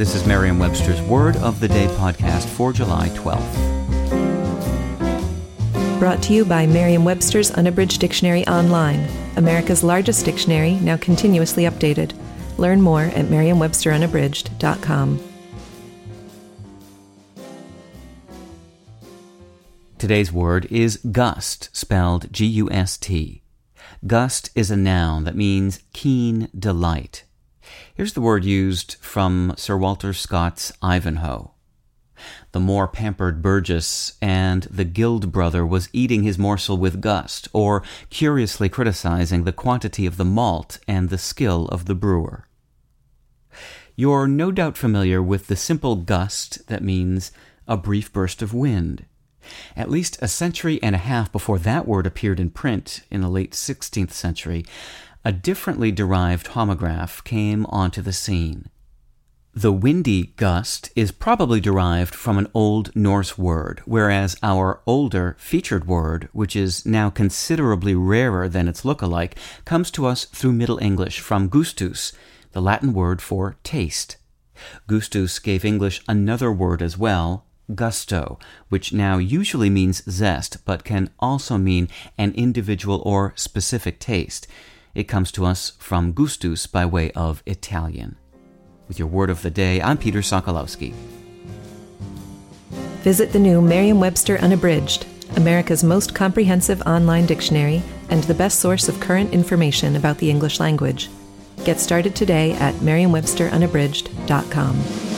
This is Merriam Webster's Word of the Day podcast for July 12th. Brought to you by Merriam Webster's Unabridged Dictionary Online, America's largest dictionary, now continuously updated. Learn more at merriam-websterunabridged.com. Today's word is gust, spelled G U S T. Gust is a noun that means keen delight. Here's the word used from Sir Walter Scott's Ivanhoe. The more pampered Burgess and the guild brother was eating his morsel with gust, or curiously criticizing the quantity of the malt and the skill of the brewer. You're no doubt familiar with the simple gust that means a brief burst of wind. At least a century and a half before that word appeared in print in the late 16th century, a differently derived homograph came onto the scene. The windy gust is probably derived from an Old Norse word, whereas our older featured word, which is now considerably rarer than its look-alike, comes to us through Middle English from gustus, the Latin word for taste. Gustus gave English another word as well, gusto, which now usually means zest, but can also mean an individual or specific taste. It comes to us from gustus by way of Italian. With your word of the day, I'm Peter Sokolowski. Visit the new Merriam Webster Unabridged, America's most comprehensive online dictionary and the best source of current information about the English language. Get started today at merriam-websterunabridged.com.